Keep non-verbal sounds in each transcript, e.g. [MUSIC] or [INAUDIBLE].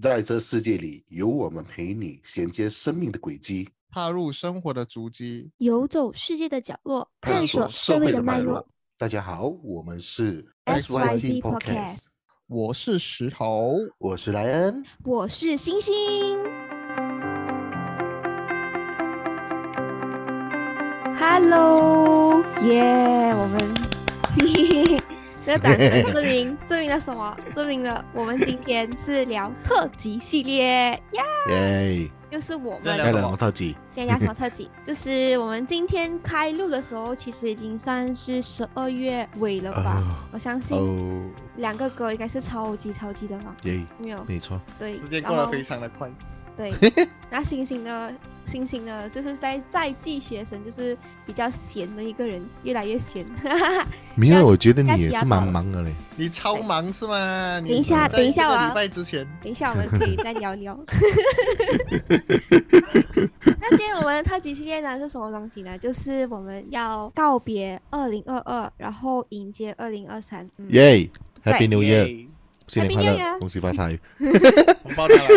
在这世界里，有我们陪你衔接生命的轨迹，踏入生活的足迹，游走世界的角落，探索社会的脉络。大家好，我们是 SYG Podcast，我是石头，我是莱恩，我是星星。Hello，耶。这个掌声证明 [LAUGHS] 证明了什么？证明了我们今天是聊特辑系列耶！又是我们聊什么特辑？今天聊什么特辑？[LAUGHS] 就是我们今天开录的时候，其实已经算是十二月尾了吧？我相信两个歌应该是超级超级的忙，没有？没错，对，时间过得非常的快。对，[LAUGHS] 那星星呢？星星呢？就是在在记学生，就是比较闲的一个人，越来越闲。[LAUGHS] 没有，我觉得你也是蛮忙的嘞。你超忙是吗？等一下，等一下我！礼拜之前，等一下我们可以再聊聊。[LAUGHS] 那今天我们的特辑系列呢是什么东西呢？就是我们要告别二零二二，然后迎接二零二三。耶！Happy New Year！新年快乐，恭喜发财，红包拿来。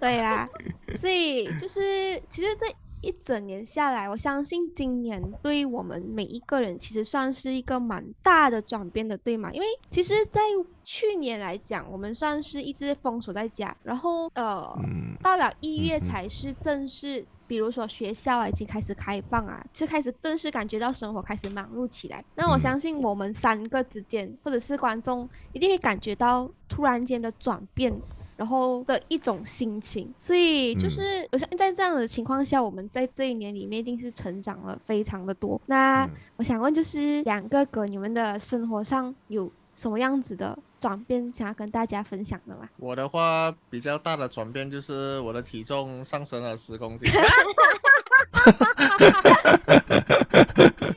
对啦，所以就是其实这一整年下来，我相信今年对于我们每一个人，其实算是一个蛮大的转变的，对吗？因为其实，在去年来讲，我们算是一直封锁在家，然后呃，到了一月才是正式。比如说学校已经开始开放啊，就开始正式感觉到生活开始忙碌起来。那我相信我们三个之间，或者是观众，一定会感觉到突然间的转变，然后的一种心情。所以就是我相信在这样的情况下，我们在这一年里面一定是成长了非常的多。那我想问，就是两个哥，你们的生活上有什么样子的？转变想要跟大家分享的吗？我的话比较大的转变就是我的体重上升了十公斤。[LAUGHS]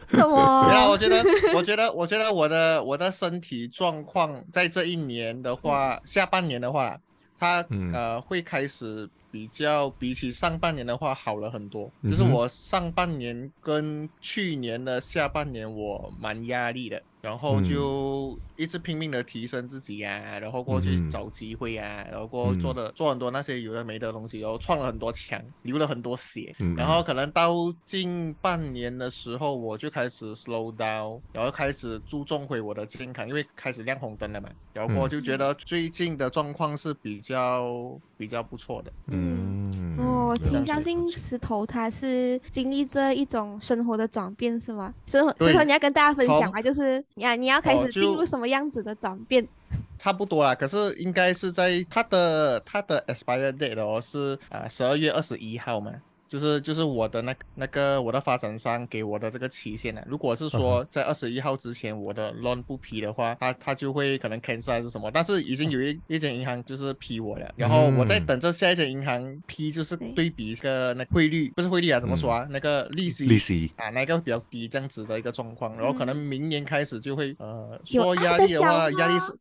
什么？对啊，我觉得，我觉得，我觉得我的我的身体状况在这一年的话，下半年的话，它呃会开始比较比起上半年的话好了很多。就是我上半年跟去年的下半年，我蛮压力的。然后就一直拼命的提升自己呀，然后过去找机会啊，然后过做的做很多那些有的没的东西，然后创了很多墙，流了很多血。然后可能到近半年的时候，我就开始 slow down，然后开始注重回我的健康，因为开始亮红灯了嘛。然后我就觉得最近的状况是比较比较不错的。嗯，我挺相信石头他是经历这一种生活的转变是吗？石头石头你要跟大家分享啊，就是。你要你要开始进入什么样子的转变？[LAUGHS] 差不多啦，可是应该是在他的他的 expire date 哦，是呃十二月二十一号嘛。就是就是我的那那个我的发展商给我的这个期限呢，如果是说在二十一号之前我的 loan 不批的话，他他就会可能 cancel 还是什么，但是已经有一一间银行就是批我了，然后我在等着下一间银行批，就是对。比一个那汇率不是汇率啊，怎么说啊？那个利息利息。啊，那个比较低这样子的一个状况，然后可能明年开始就会呃说压力的话，压力是，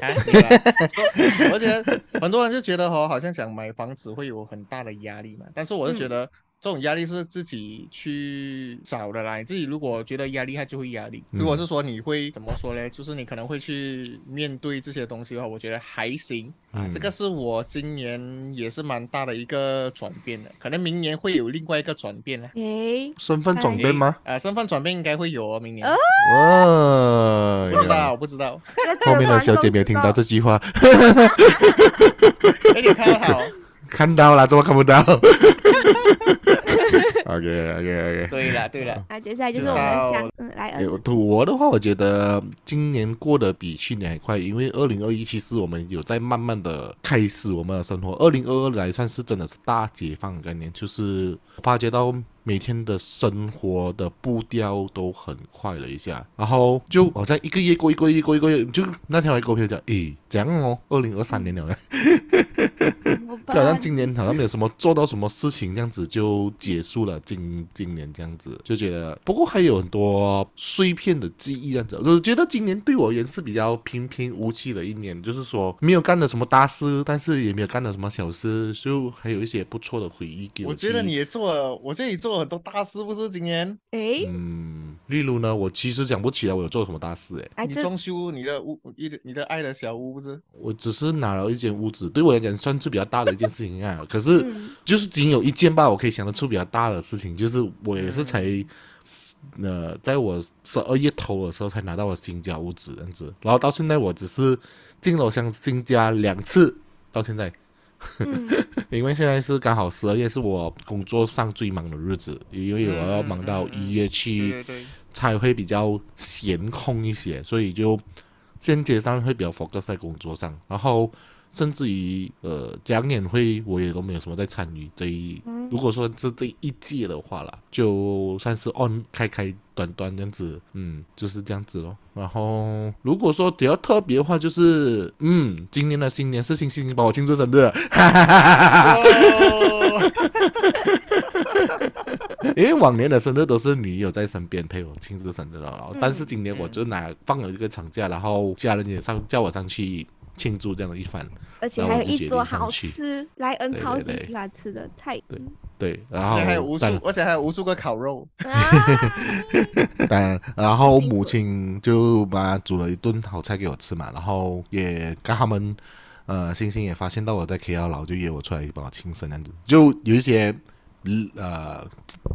[LAUGHS] 而且 [LAUGHS] 很多人就觉得哦，好像想买房子会有很大的压力嘛，但是我是觉得。这种压力是自己去找的啦。你自己如果觉得压力，它就会压力。如果是说你会怎么说呢？就是你可能会去面对这些东西的话，我觉得还行。啊，这个是我今年也是蛮大的一个转变的。可能明年会有另外一个转变呢。诶，身份转变吗？啊，身份转变应该会有哦，明年。哦，不知道，我不知道。后面的小姐没有听到这句话。[LAUGHS] 哎，你看好。[LAUGHS] 看到了，怎么看不到？OK OK OK。对了对了，那接下来就是我们想嗯来。我的话，我觉得今年过得比去年还快，因为二零二一其实我们有在慢慢的开始我们的生活。二零二二来算是真的是大解放概念，就是发觉到。每天的生活的步调都很快了一下，然后就好像一个月过一个月过一个月，就那天还跟我朋友讲，诶，这样哦，二零二三年了，就好像今年好像没有什么做到什么事情，这样子就结束了。今今年这样子就觉得，不过还有很多碎片的记忆，这样子，我觉得今年对我而言是比较平平无奇的一年，就是说没有干的什么大事，但是也没有干的什么小事，就还有一些不错的回忆给我。我觉得你也做了，我觉得你做。很多大事不是今年？哎，嗯，例如呢，我其实讲不起来我有做什么大事诶，哎，你装修你的屋，你的你的爱的小屋不是，我只是拿了一间屋子，对我来讲算是比较大的一件事情啊。[LAUGHS] 可是嗯就是仅有一件吧，我可以想得出比较大的事情，就是我也是才，呃，在我十二月头的时候才拿到我新家屋子这样子，然后到现在我只是进了乡新家两次，到现在，嗯 [LAUGHS] 因为现在是刚好十二月是我工作上最忙的日子，因为我要忙到一月去，才会比较闲空一些，所以就间接上会比较 focus 在工作上，然后甚至于呃讲演会我也都没有什么在参与这一，如果说这这一届的话啦，就算是 on 开开短短这样子，嗯，就是这样子咯。然后如果说比较特别的话，就是嗯，今年的新年是星星帮我庆祝生日，哈哈哈，因为往年的生日都是女友在身边陪我庆祝生日了，然后但是今年我就拿放了一个长假，然后家人也上叫我上去庆祝这样的一番，而且还有一桌好吃，莱恩超级喜欢吃的菜。对对，然后还有无数，而且还有无数个烤肉，[LAUGHS] 当然然后母亲就把煮了一顿好菜给我吃嘛，然后也跟他们呃星星也发现到我在 KL 老，就约我出来帮我庆生这样子，就有一些呃，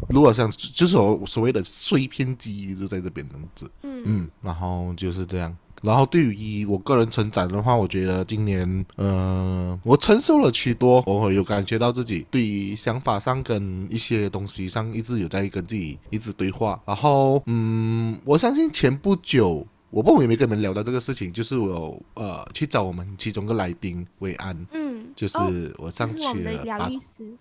如果像就是我所谓的碎片记忆就在这边这样子，嗯。嗯，然后就是这样。然后对于我个人成长的话，我觉得今年，呃，我承受了许多，我有感觉到自己对于想法上跟一些东西上一直有在跟自己一直对话。然后，嗯，我相信前不久，我不知道我有没有跟你们聊到这个事情，就是我有呃去找我们其中一个来宾伟安，嗯，就是哦我上去了。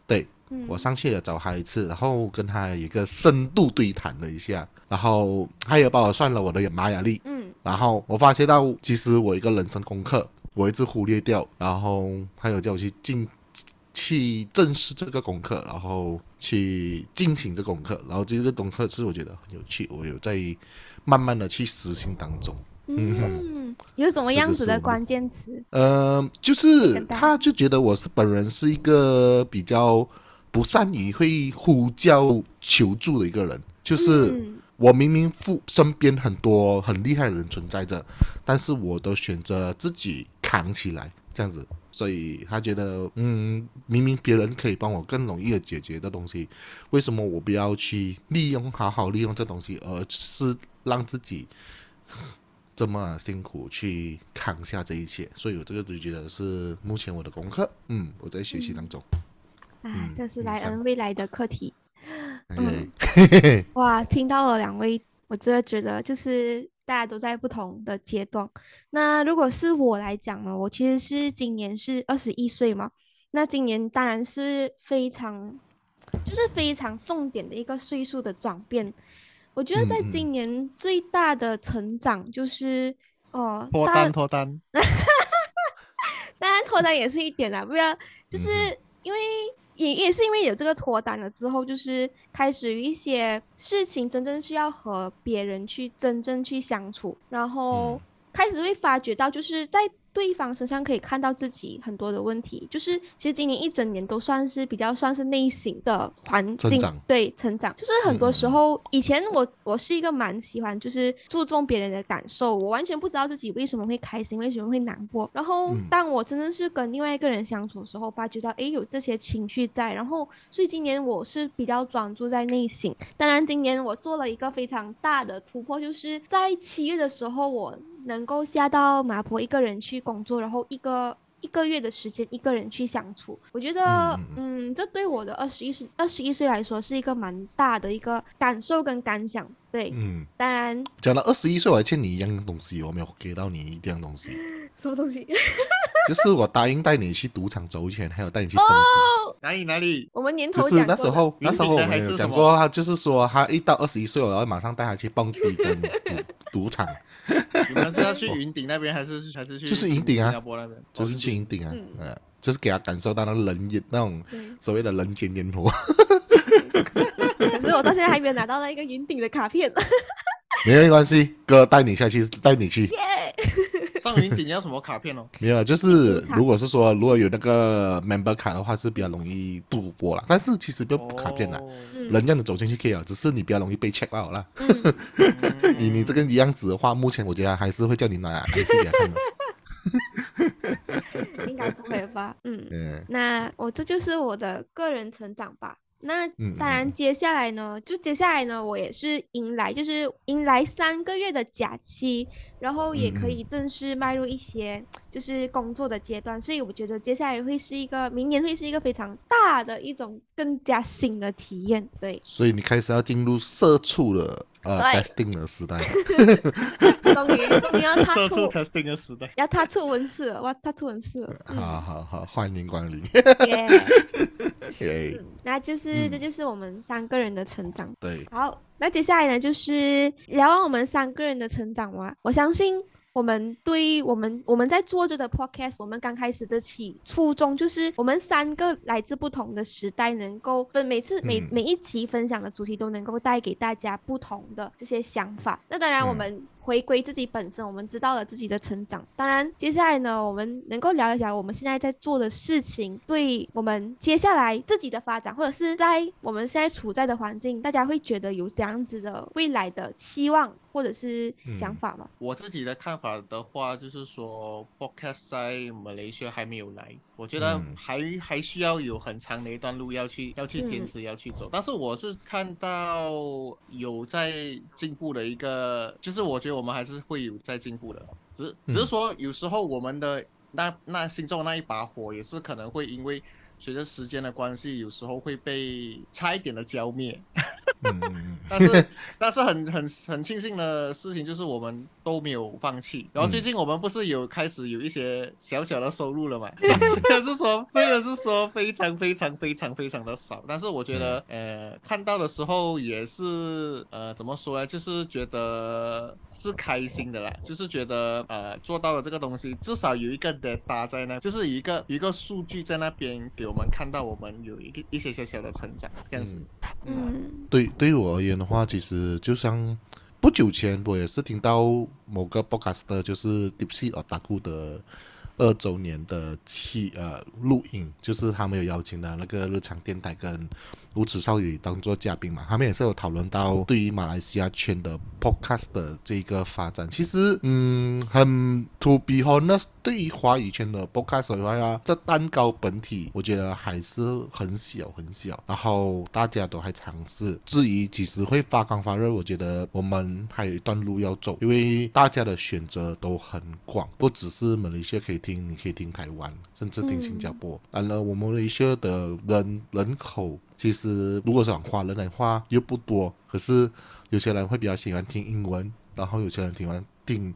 对嗯，我上去了找他一次，然后跟他有一个深度对谈了一下，然后他也帮我算了我的玛雅历，嗯。然后我发现到其实我一个人生功课我一直忽略掉，然后他有叫我去进去正视这个功课，然后去进行这个功课，然后这个功课是我觉得很有趣，我有在慢慢的去实行当中。嗯，有什么样子的关键词？呃，就是他就觉得我是本人是一个比较不善于会呼叫求助的一个人，就是嗯我明明附身边很多很厉害的人存在着，但是我都选择自己扛起来这样子，所以他觉得，嗯，明明别人可以帮我更容易的解决的东西，为什么我不要去利用好好利用这东西，而是让自己这么辛苦去扛下这一切？所以我这个就觉得是目前我的功课，嗯，我在学习当中。啊嗯，这是莱恩未来的课题。嗯哎 [LAUGHS] 哇，听到了两位，我真的觉得就是大家都在不同的阶段。那如果是我来讲呢，我其实是今年是二十一岁嘛，那今年当然是非常，就是非常重点的一个岁数的转变。我觉得在今年最大的成长就是，哦、脱大单脱单，[LAUGHS] 当然脱单也是一点啦，不要就是嗯因为也也是因为有这个脱单了之后，就是开始有一些事情真正需要和别人去真正去相处，然后嗯。开始会发觉到，就是在对方身上可以看到自己很多的问题。就是其实今年一整年都算是比较算是内省的环境成，对成长，就是很多时候以前我我是一个蛮喜欢就是注重别人的感受，我完全不知道自己为什么会开心，为什么会难过。然后嗯当我真的是跟另外一个人相处的时候，发觉到诶有这些情绪在，然后所以今年我是比较专注在内省。当然，今年我做了一个非常大的突破，就是在七月的时候，我能够下到麻坡一个人去工作，然后一个。一个月的时间，一个人去相处，我觉得，嗯嗯，这对我的二十一岁二十一岁来说是一个蛮大的一个感受跟感想。对，嗯，当然，讲到二十一岁，我还欠你一样东西，我没有给到你一样东西，什么东西？[LAUGHS] 就是我答应带你去赌场走一圈，还有带你去蹦迪。哪里哪里？我们年头就是那时候，那时候我们有讲过，他就是说他一到二十一岁，我要马上带他去蹦迪跟赌赌场，[LAUGHS] 你们是要去 [LAUGHS] 云顶那边，还是还是去就是云顶啊新加坡那边？就是哦去云顶啊嗯，呃，就是给他感受到那人烟那种，所谓的人间烟火。可是我到现在还没有拿到那一个云顶的卡片。没有关系，哥带你下去，带你去。耶！[LAUGHS] 上云顶要什么卡片哦？没有，就是如果是说如果有那个 member 卡的话，是比较容易赌博啦。但是其实不用卡片啦，人这样子走进去可以了，只是你比较容易被 check 到啦。[LAUGHS] 以你这个样子的话，目前我觉得还是会叫你拿来给他看的。[LAUGHS] 应该不会吧？嗯，那我这就是我的个人成长吧。那当然，接下来呢，就接下来呢，我也是迎来，就是迎来三个月的假期，然后也可以正式迈入一些就是工作的阶段，所以我觉得接下来会是一个，明年会是一个非常大的一种更加新的体验。对，所以你开始要进入社畜了。呃，testing 的时代，[LAUGHS] 终于终于要踏出 testing 的时代，要踏出文字了，哇，踏出文字了，好好好，欢迎光临，耶，[LAUGHS] 那就是这就是我们三个人的成长，对，好，那接下来呢，就是聊完我们三个人的成长哇，我相信。我们对我们我们在做着的 podcast，我们刚开始的起初衷就是我们三个来自不同的时代，能够分每次每每一集分享的主题都能够带给大家不同的这些想法。那当然我们。回归自己本身，我们知道了自己的成长。当然，接下来呢，我们能够聊一聊我们现在在做的事情，对我们接下来自己的发展，或者是在我们现在处在的环境，大家会觉得有这样子的未来的期望或者是想法吗？我自己的看法的话，就是说，Podcast 在马来西亚还没有来。我觉得还还需要有很长的一段路要去要去坚持要去走，但是我是看到有在进步的一个，就是我觉得我们还是会有在进步的，只只是说有时候我们的那那心中那一把火也是可能会因为。随着时间的关系，有时候会被差一点的浇灭。但是，[LAUGHS] 但是很很很庆幸的事情就是我们都没有放弃。然后最近我们不是有开始有一些小小的收入了嘛？虽然是说，虽然是说非常非常非常非常的少，但是我觉得，呃，看到的时候也是，呃，怎么说呢？就是觉得是开心的啦，就是觉得，呃，做到了这个东西，至少有一个 data 在那，就是有一个有一个数据在那边给。我们看到我们有一个一些小小的成长，这样子。嗯，对，对于我而言的话，其实就像不久前我也是听到某个 podcast，就是 Deep Sea Otaku 的二周年的期呃录影，就是他们有邀请的那个日常电台跟。如此少女当做嘉宾嘛，他们也是有讨论到对于马来西亚圈的 podcast 的这个发展。其实，嗯，很 to be honest，对于华语圈的 podcast 的话，这蛋糕本体我觉得还是很小很小。然后大家都还尝试，至于几时会发光发热，我觉得我们还有一段路要走，因为大家的选择都很广，不只是马来西亚可以听，你可以听台湾，甚至听新加坡。当然，我们马来西亚的人人口。其实，如果是讲华人的话，又不多。可是，有些人会比较喜欢听英文，然后有些人喜欢听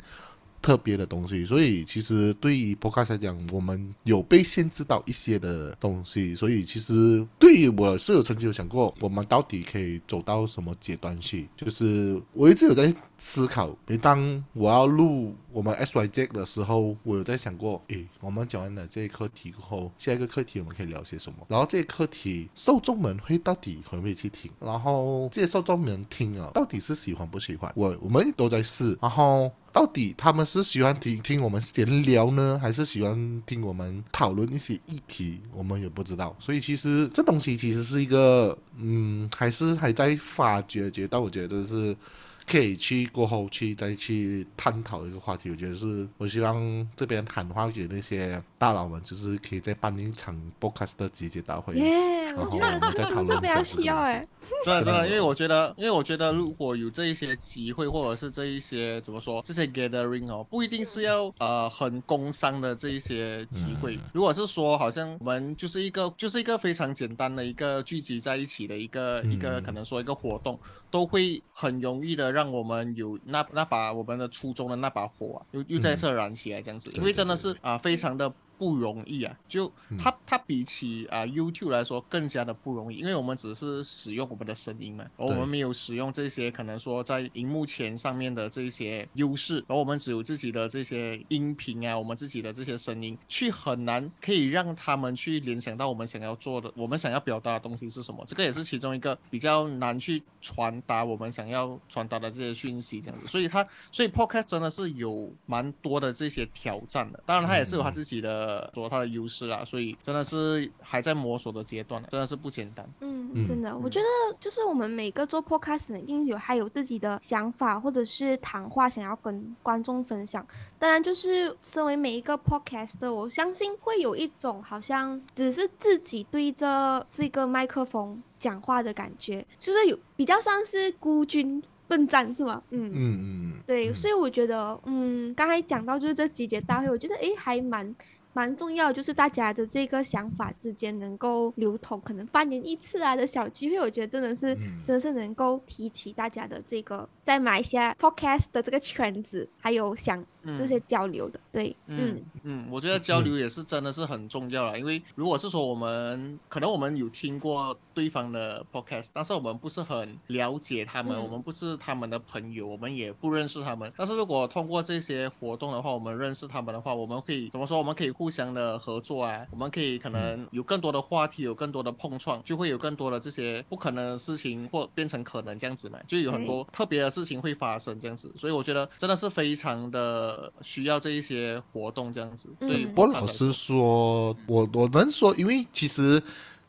特别的东西。所以，其实对于 Podcast 来讲，我们有被限制到一些的东西。所以，其实对于我是有曾经有想过，我们到底可以走到什么阶段去？就是我一直有在。思考，每当我要录我们 S Y J 的时候，我有在想过，诶，我们讲完了这一课题过后，下一个课题我们可以聊些什么？然后这些课题受众们会到底会不会去听？然后这些受众们听啊，到底是喜欢不喜欢？我我们都在试，然后到底他们是喜欢听听我们闲聊呢，还是喜欢听我们讨论一些议题？我们也不知道。所以其实真的东西其实是一个，嗯，还是还在发掘阶段。我觉得是。可以去过后去再去探讨一个话题，我觉得是我希望这边喊话给那些大佬们，就是可以再办一场 podcast 的集结大会。耶，我觉得再讨论非常需要哎。[LAUGHS] 真的真的，因为我觉得，因为我觉得如果有这一些机会，或者是这一些怎么说，这些 gathering 哦，不一定是要呃很工商的这一些机会。如果是说，好像我们就是一个就是一个非常简单的一个聚集在一起的一个一个可能说一个活动，都会很容易的让我们有那那把我们的初衷的那把火啊，又又再次燃起来这样子。因为真的是啊，非常的。不容易啊，就它它比起啊 YouTube 来说更加的不容易，因为我们只是使用我们的声音嘛，而我们没有使用这些可能说在荧幕前上面的这些优势，而我们只有自己的这些音频啊，我们自己的这些声音，去很难可以让他们去联想到我们想要做的，我们想要表达的东西是什么，这个也是其中一个比较难去传达我们想要传达的这些讯息这样子，所以它所以 Podcast 真的是有蛮多的这些挑战的，当然它也是有它自己的做它的优势啊，所以真的是还在摸索的阶段，真的是不简单。嗯，真的，我觉得就是我们每个做 Podcast 一定有还有自己的想法或者是谈话想要跟观众分享，当然就是身为每一个 Podcast，我相信会有一种好像只是自己对着这个麦克风讲话的感觉，就是有比较像是孤军。奋战是吗？嗯嗯嗯，对，所以我觉得，嗯，刚才讲到就是这集结大会，我觉得诶还蛮蛮重要，就是大家的这个想法之间能够流通，可能半年一次啊的小聚会，我觉得真的是真的是能够提起大家的这个在马来西亚 podcast 的这个圈子，还有想。这些交流的，对，嗯嗯，我觉得交流也是真的是很重要了，因为如果是说我们可能我们有听过对方的 podcast，但是我们不是很了解他们，我们不是他们的朋友，我们也不认识他们。但是如果通过这些活动的话，我们认识他们的话，我们可以怎么说？我们可以互相的合作啊，我们可以可能有更多的话题，有更多的碰撞，就会有更多的这些不可能的事情或变成可能这样子嘛，就有很多特别的事情会发生这样子。所以我觉得真的是非常的。需要这一些活动这样子，对。我老实说，我我能说，因为其实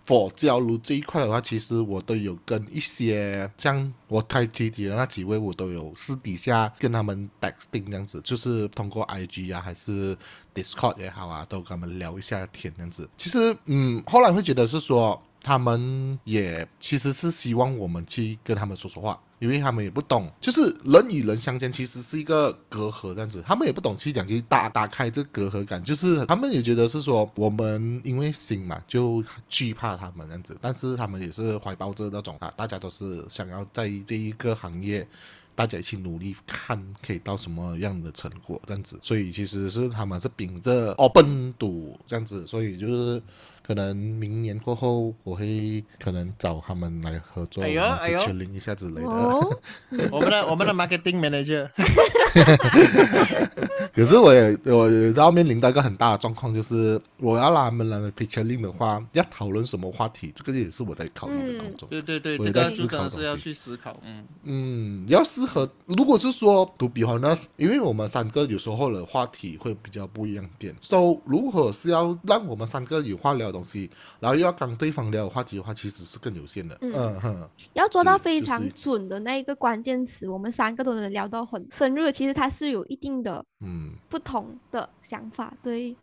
佛教如这一块的话，其实我都有跟一些像我开提提的那几位，我都有私底下跟他们 texting 这样子，就是通过 IG 啊，还是 Discord 也好啊，都跟他们聊一下天这样子。其实，嗯，后来会觉得是说。他们也其实是希望我们去跟他们说说话，因为他们也不懂，就是人与人相间其实是一个隔阂这样子，他们也不懂去讲去打打开这隔阂感，就是他们也觉得是说我们因为心嘛就惧怕他们这样子，但是他们也是怀抱着那种啊，大家都是想要在这一个行业。大家一起努力，看可以到什么样的成果，这样子。所以其实是他们是秉着哦奔赌这样子，所以就是可能明年过后，我会可能找他们来合作，去领一下之类的。[LAUGHS] 我们的我们的 marketing manager。[LAUGHS] 可是我也我要面临到一个很大的状况，就是我要拉他们来 picture link 的话，要讨论什么话题，这个也是我在考虑的工作。对对对，这个是真的是要去思考。嗯嗯，要适合。如果是说，to be honest，因为我们三个有时候的话题会比较不一样点。So，如果是要让我们三个有话聊的东西，然后又要跟对方聊的话题的话，其实是更有限的。嗯哼，要做到非常准的那一个关键词，我们三个都能聊到很深入。其实它是有一定的。嗯，不同的想法，对。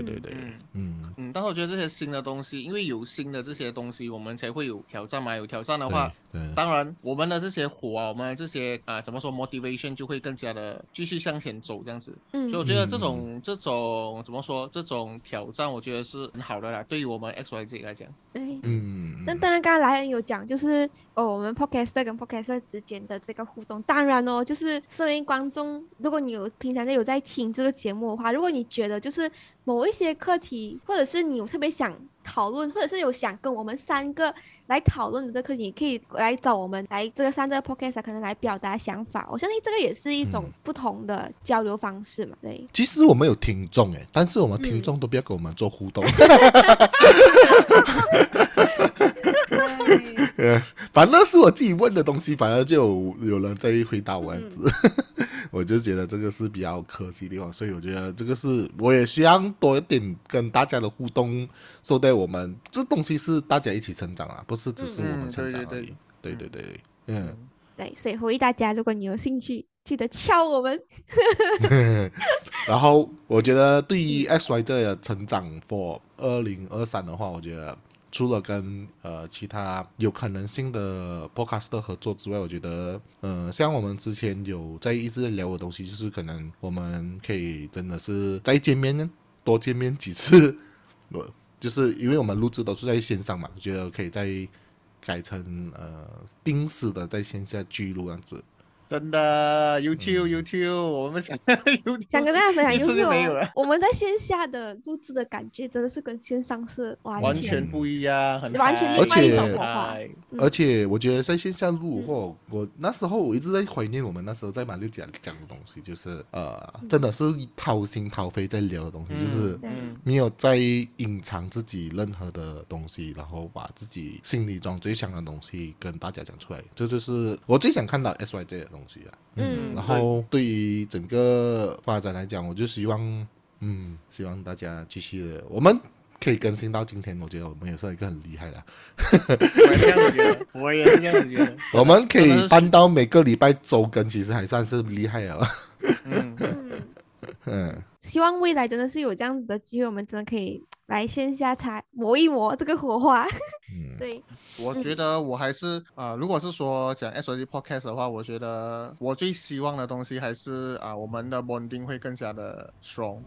对对对，嗯嗯，但是我觉得这些新的东西，因为有新的这些东西，我们才会有挑战嘛。有挑战的话，当然我们的这些火啊，我们这些啊，怎么说，motivation 就会更加的继续向前走这样子。嗯，所以我觉得这种这种怎么说，这种挑战，我觉得是很好的啦。对于我们 X Y Z 来讲，对，嗯。那当然，刚刚莱恩有讲，就是哦，我们 podcast 跟 podcast 之间的这个互动，当然哦，就是身为观众，如果你有平常在有在听这个节目的话，如果你觉得就是。某一些课题，或者是你有特别想讨论，或者是有想跟我们三个来讨论的这课题，可以来找我们来这个三个 podcast 可能来表达想法。我相信这个也是一种不同的交流方式嘛。对，其实我们有听众哎，但是我们听众都不要跟我们做互动。呃，反正是我自己问的东西，反正就有有人在回答我样子。[LAUGHS] 我就觉得这个是比较可惜的地方，所以我觉得这个是我也希望多一点跟大家的互动，说对我们这东西是大家一起成长啊，不是只是我们成长而已。对对对，嗯，对，所以呼吁大家，如果你有兴趣，记得敲我们。[LAUGHS] 然后我觉得对于 X Y 这的成长 for 二零二三的话，我觉得。除了跟呃其他有可能性的 podcast 的合作之外，我觉得，嗯，像我们之前有在一直聊的东西，就是可能我们可以真的是再见面，多见面几次，我就是因为我们录制都是在线上嘛，我觉得可以再改成呃定时的在线下记录样子。真的，YouTube YouTube，我们想 YouTube，想跟大家分享就是我就 [LAUGHS] 没有了。我们在线下的录制的感觉真的是跟线上是完完全全不一样，很完全嗨另外一种很火花嗨嗯。而且我觉得在线下录或我那时候我一直在怀念我们那时候在马六甲讲的东西，就是呃，真的是掏心掏肺在聊的东西，就是嗯没有在隐藏自己任何的东西，然后把自己心里中最想的东西跟大家讲出来，这就是我最想看到 SYJ 的东西啊。嗯然后对于整个发展来讲，我就希望，嗯，希望大家继续的，我们可以更新到今天，我觉得我们也算一个很厉害的，我也这样子觉得，我也是这样子觉得。我们可以搬到每个礼拜周更，其实还算是厉害了。嗯，[LAUGHS] 嗯，嗯，希望未来真的是有这样子的机会，我们真的可以 [TSK] 来线下才磨一磨这个火花。[LAUGHS] 嗯对，我觉得我还是啊、呃如果是说讲 S O G Podcast 的话，我觉得我最希望的东西还是啊、我们的 bonding 会更加的 strong。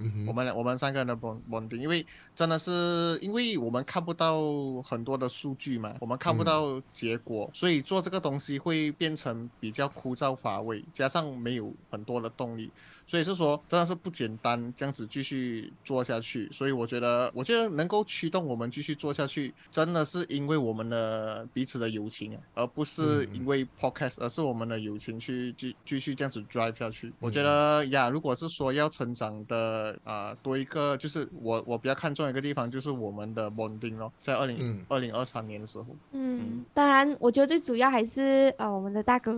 嗯哼，我们俩我们三个人的 bond bonding，因为真的是因为我们看不到很多的数据嘛，我们看不嗯到结果，所以做这个东西会变成比较枯燥乏味，加上没有很多的动力，所以是说真的是不简单，这样子继续做下去。所以我觉得，我觉得能够驱动我们继续做下去，真的是因为我们的彼此的友情啊，而不是嗯因为 podcast，而是我们的友情去继继续这样子 drive 下去。我觉嗯得呀，如果是说要成长的啊、多一个就是我我比较看重的一个地方就是我们的 bonding 咯，在二零嗯二零二三年的时候，嗯，当然，我觉得最主要还是呃，我们的大哥，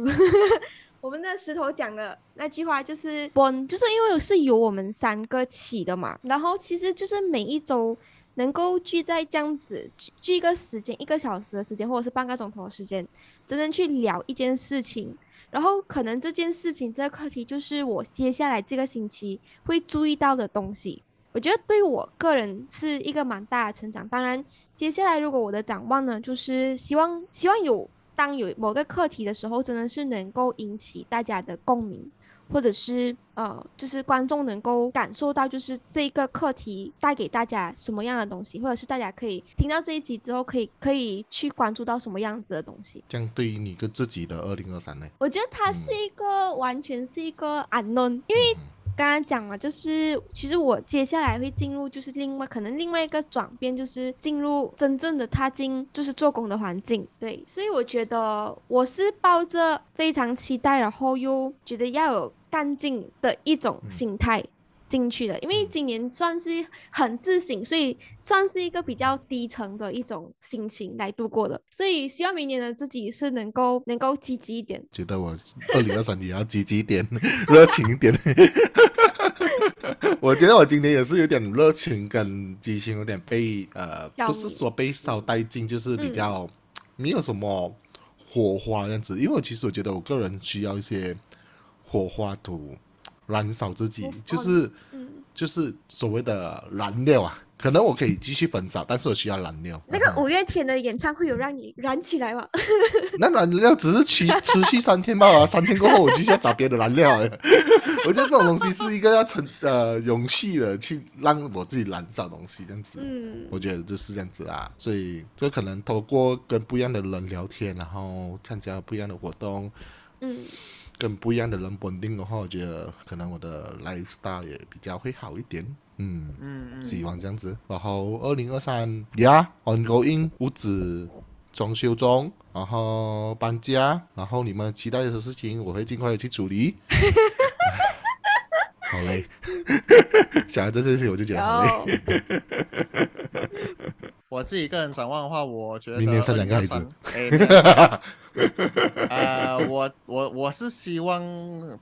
[LAUGHS] 我们的石头讲的那句话就是 bond，就是因为是由我们三个起的嘛。然后其实就是每一周能够聚在这样子聚聚一个时间，一个小时的时间，或者是半个钟头的时间，真正去聊一件事情。然后可能这件事情这个课题就是我接下来这个星期会注意到的东西。我觉得对我个人是一个蛮大的成长。当然，接下来如果我的展望呢，就是希望希望有当有某个课题的时候，真的是能够引起大家的共鸣，或者是呃，就是观众能够感受到，就是这一个课题带给大家什么样的东西，或者是大家可以听到这一集之后，可以可以去关注到什么样子的东西。这样对于你跟自己的二零二三呢？我觉得它是一个、完全是一个 unknown，因为刚刚讲了，就是其实我接下来会进入就是另外可能另外一个转变，就是进入真正的踏进就是做工的环境。对，所以我觉得我是抱着非常期待，然后又觉得要有干劲的一种心态。进去的，因为今年算是很自省，所以算是一个比较低沉的一种心情来度过的。所以希望明年的自己是能够能够积极一点。觉得我二零二三也要积极一点，[LAUGHS] 热情一点。[LAUGHS] 我觉得我今年也是有点热情跟激情，有点被呃，不是弭说被烧殆尽，就是比较、没有什么火花这样子。因为我其实我觉得我个人需要一些火花图燃烧自己就是嗯，就是所谓的燃料啊。可能我可以继续焚烧，但是我需要燃料。那个五月天的演唱会有让你燃起来吗？[LAUGHS] 那燃料只是持持续三天罢了，三天过后我就需要找别的燃料。[LAUGHS] 我觉得这种东西是一个要成呃勇气的去让我自己燃烧东西这样子。嗯，我觉得就是这样子啊，所以这可能透过跟不一样的人聊天，然后参加不一样的活动，嗯，跟不一样的人绑定的话，我觉得可能我的 lifestyle 也比较会好一点。嗯，嗯嗯，希望这样子。然后二零二三呀，ongoing 屋子装修中，然后搬家，然后你们期待的事情，我会尽快的去处理。[LAUGHS] 好嘞，[LAUGHS] 想到这件事情我就觉得好累。有，我自己个人展望的话，我觉得明年生两个孩子。2023，哎，呃，我我我是希望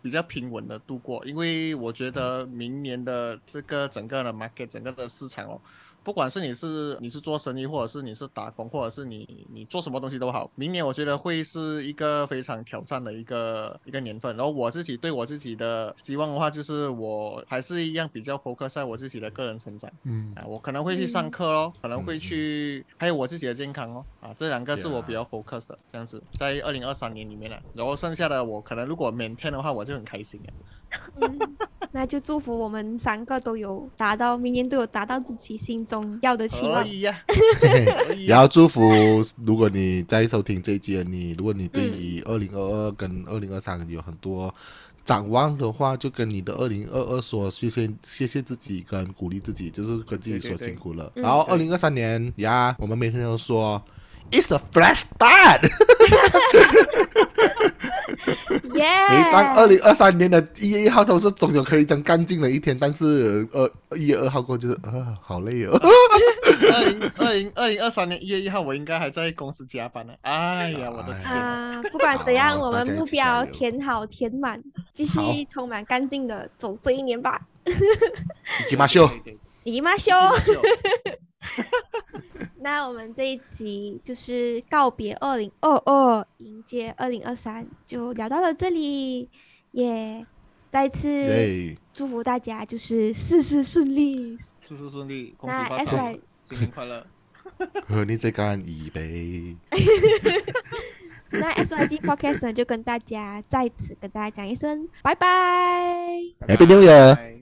比较平稳的度过，因为我觉得明年的这个整个的 market 整个的市场哦，不管是你是你是做生意，或者是你是打工，或者是你你做什么东西都好，明年我觉得会是一个非常挑战的一个一个年份。然后我自己对我自己的希望的话，就是我还是一样比较 focus 在我自己的个人成长。嗯。啊，我可能会去上课咯，可能会去，还有我自己的健康哦，啊，这两个是我比较 focus 的，这样子，在二零二三年里面呢，然后剩下的我可能如果 maintain 的话，我就很开心了。[LAUGHS] 嗯，那就祝福我们三个都有达到，明年都有达到自己心中要的期望。可以呀、[LAUGHS] 也要祝福，如果你在收听这一集的你，如果你对于二零二二跟二零二三有很多展望的话，就跟你的二零二二说谢谢谢谢自己，跟鼓励自己，就是跟自己说辛苦了。嗯然后二零二三年呀，我们每天都说。It's a fresh start。耶！每当二零二三年的一月一号都是总有可以讲干净的一天，但是呃一月二号过后就是呃好累哦。二零二零二零二三年一月一号，我应该还在公司加班呢。哎呀，[LAUGHS] 我的天啊！啊，不管怎样，好我们大家一起目标加油填好填满，继好续充满干净的走这一年吧。[LAUGHS] 行きましょう。可以可以姨妈修。可以可以 [LAUGHS] 那我们这一集就是告别二零二二，迎接二零二三，就聊到了这里，也、再次，祝福大家就是事事顺利。事事顺利，恭喜那发 S 财新年快乐！和 [LAUGHS] 你再干一杯。[LAUGHS] 那 S Y G Podcast 呢，就跟大家在此跟大家讲一声拜拜。Happy New Year 拜拜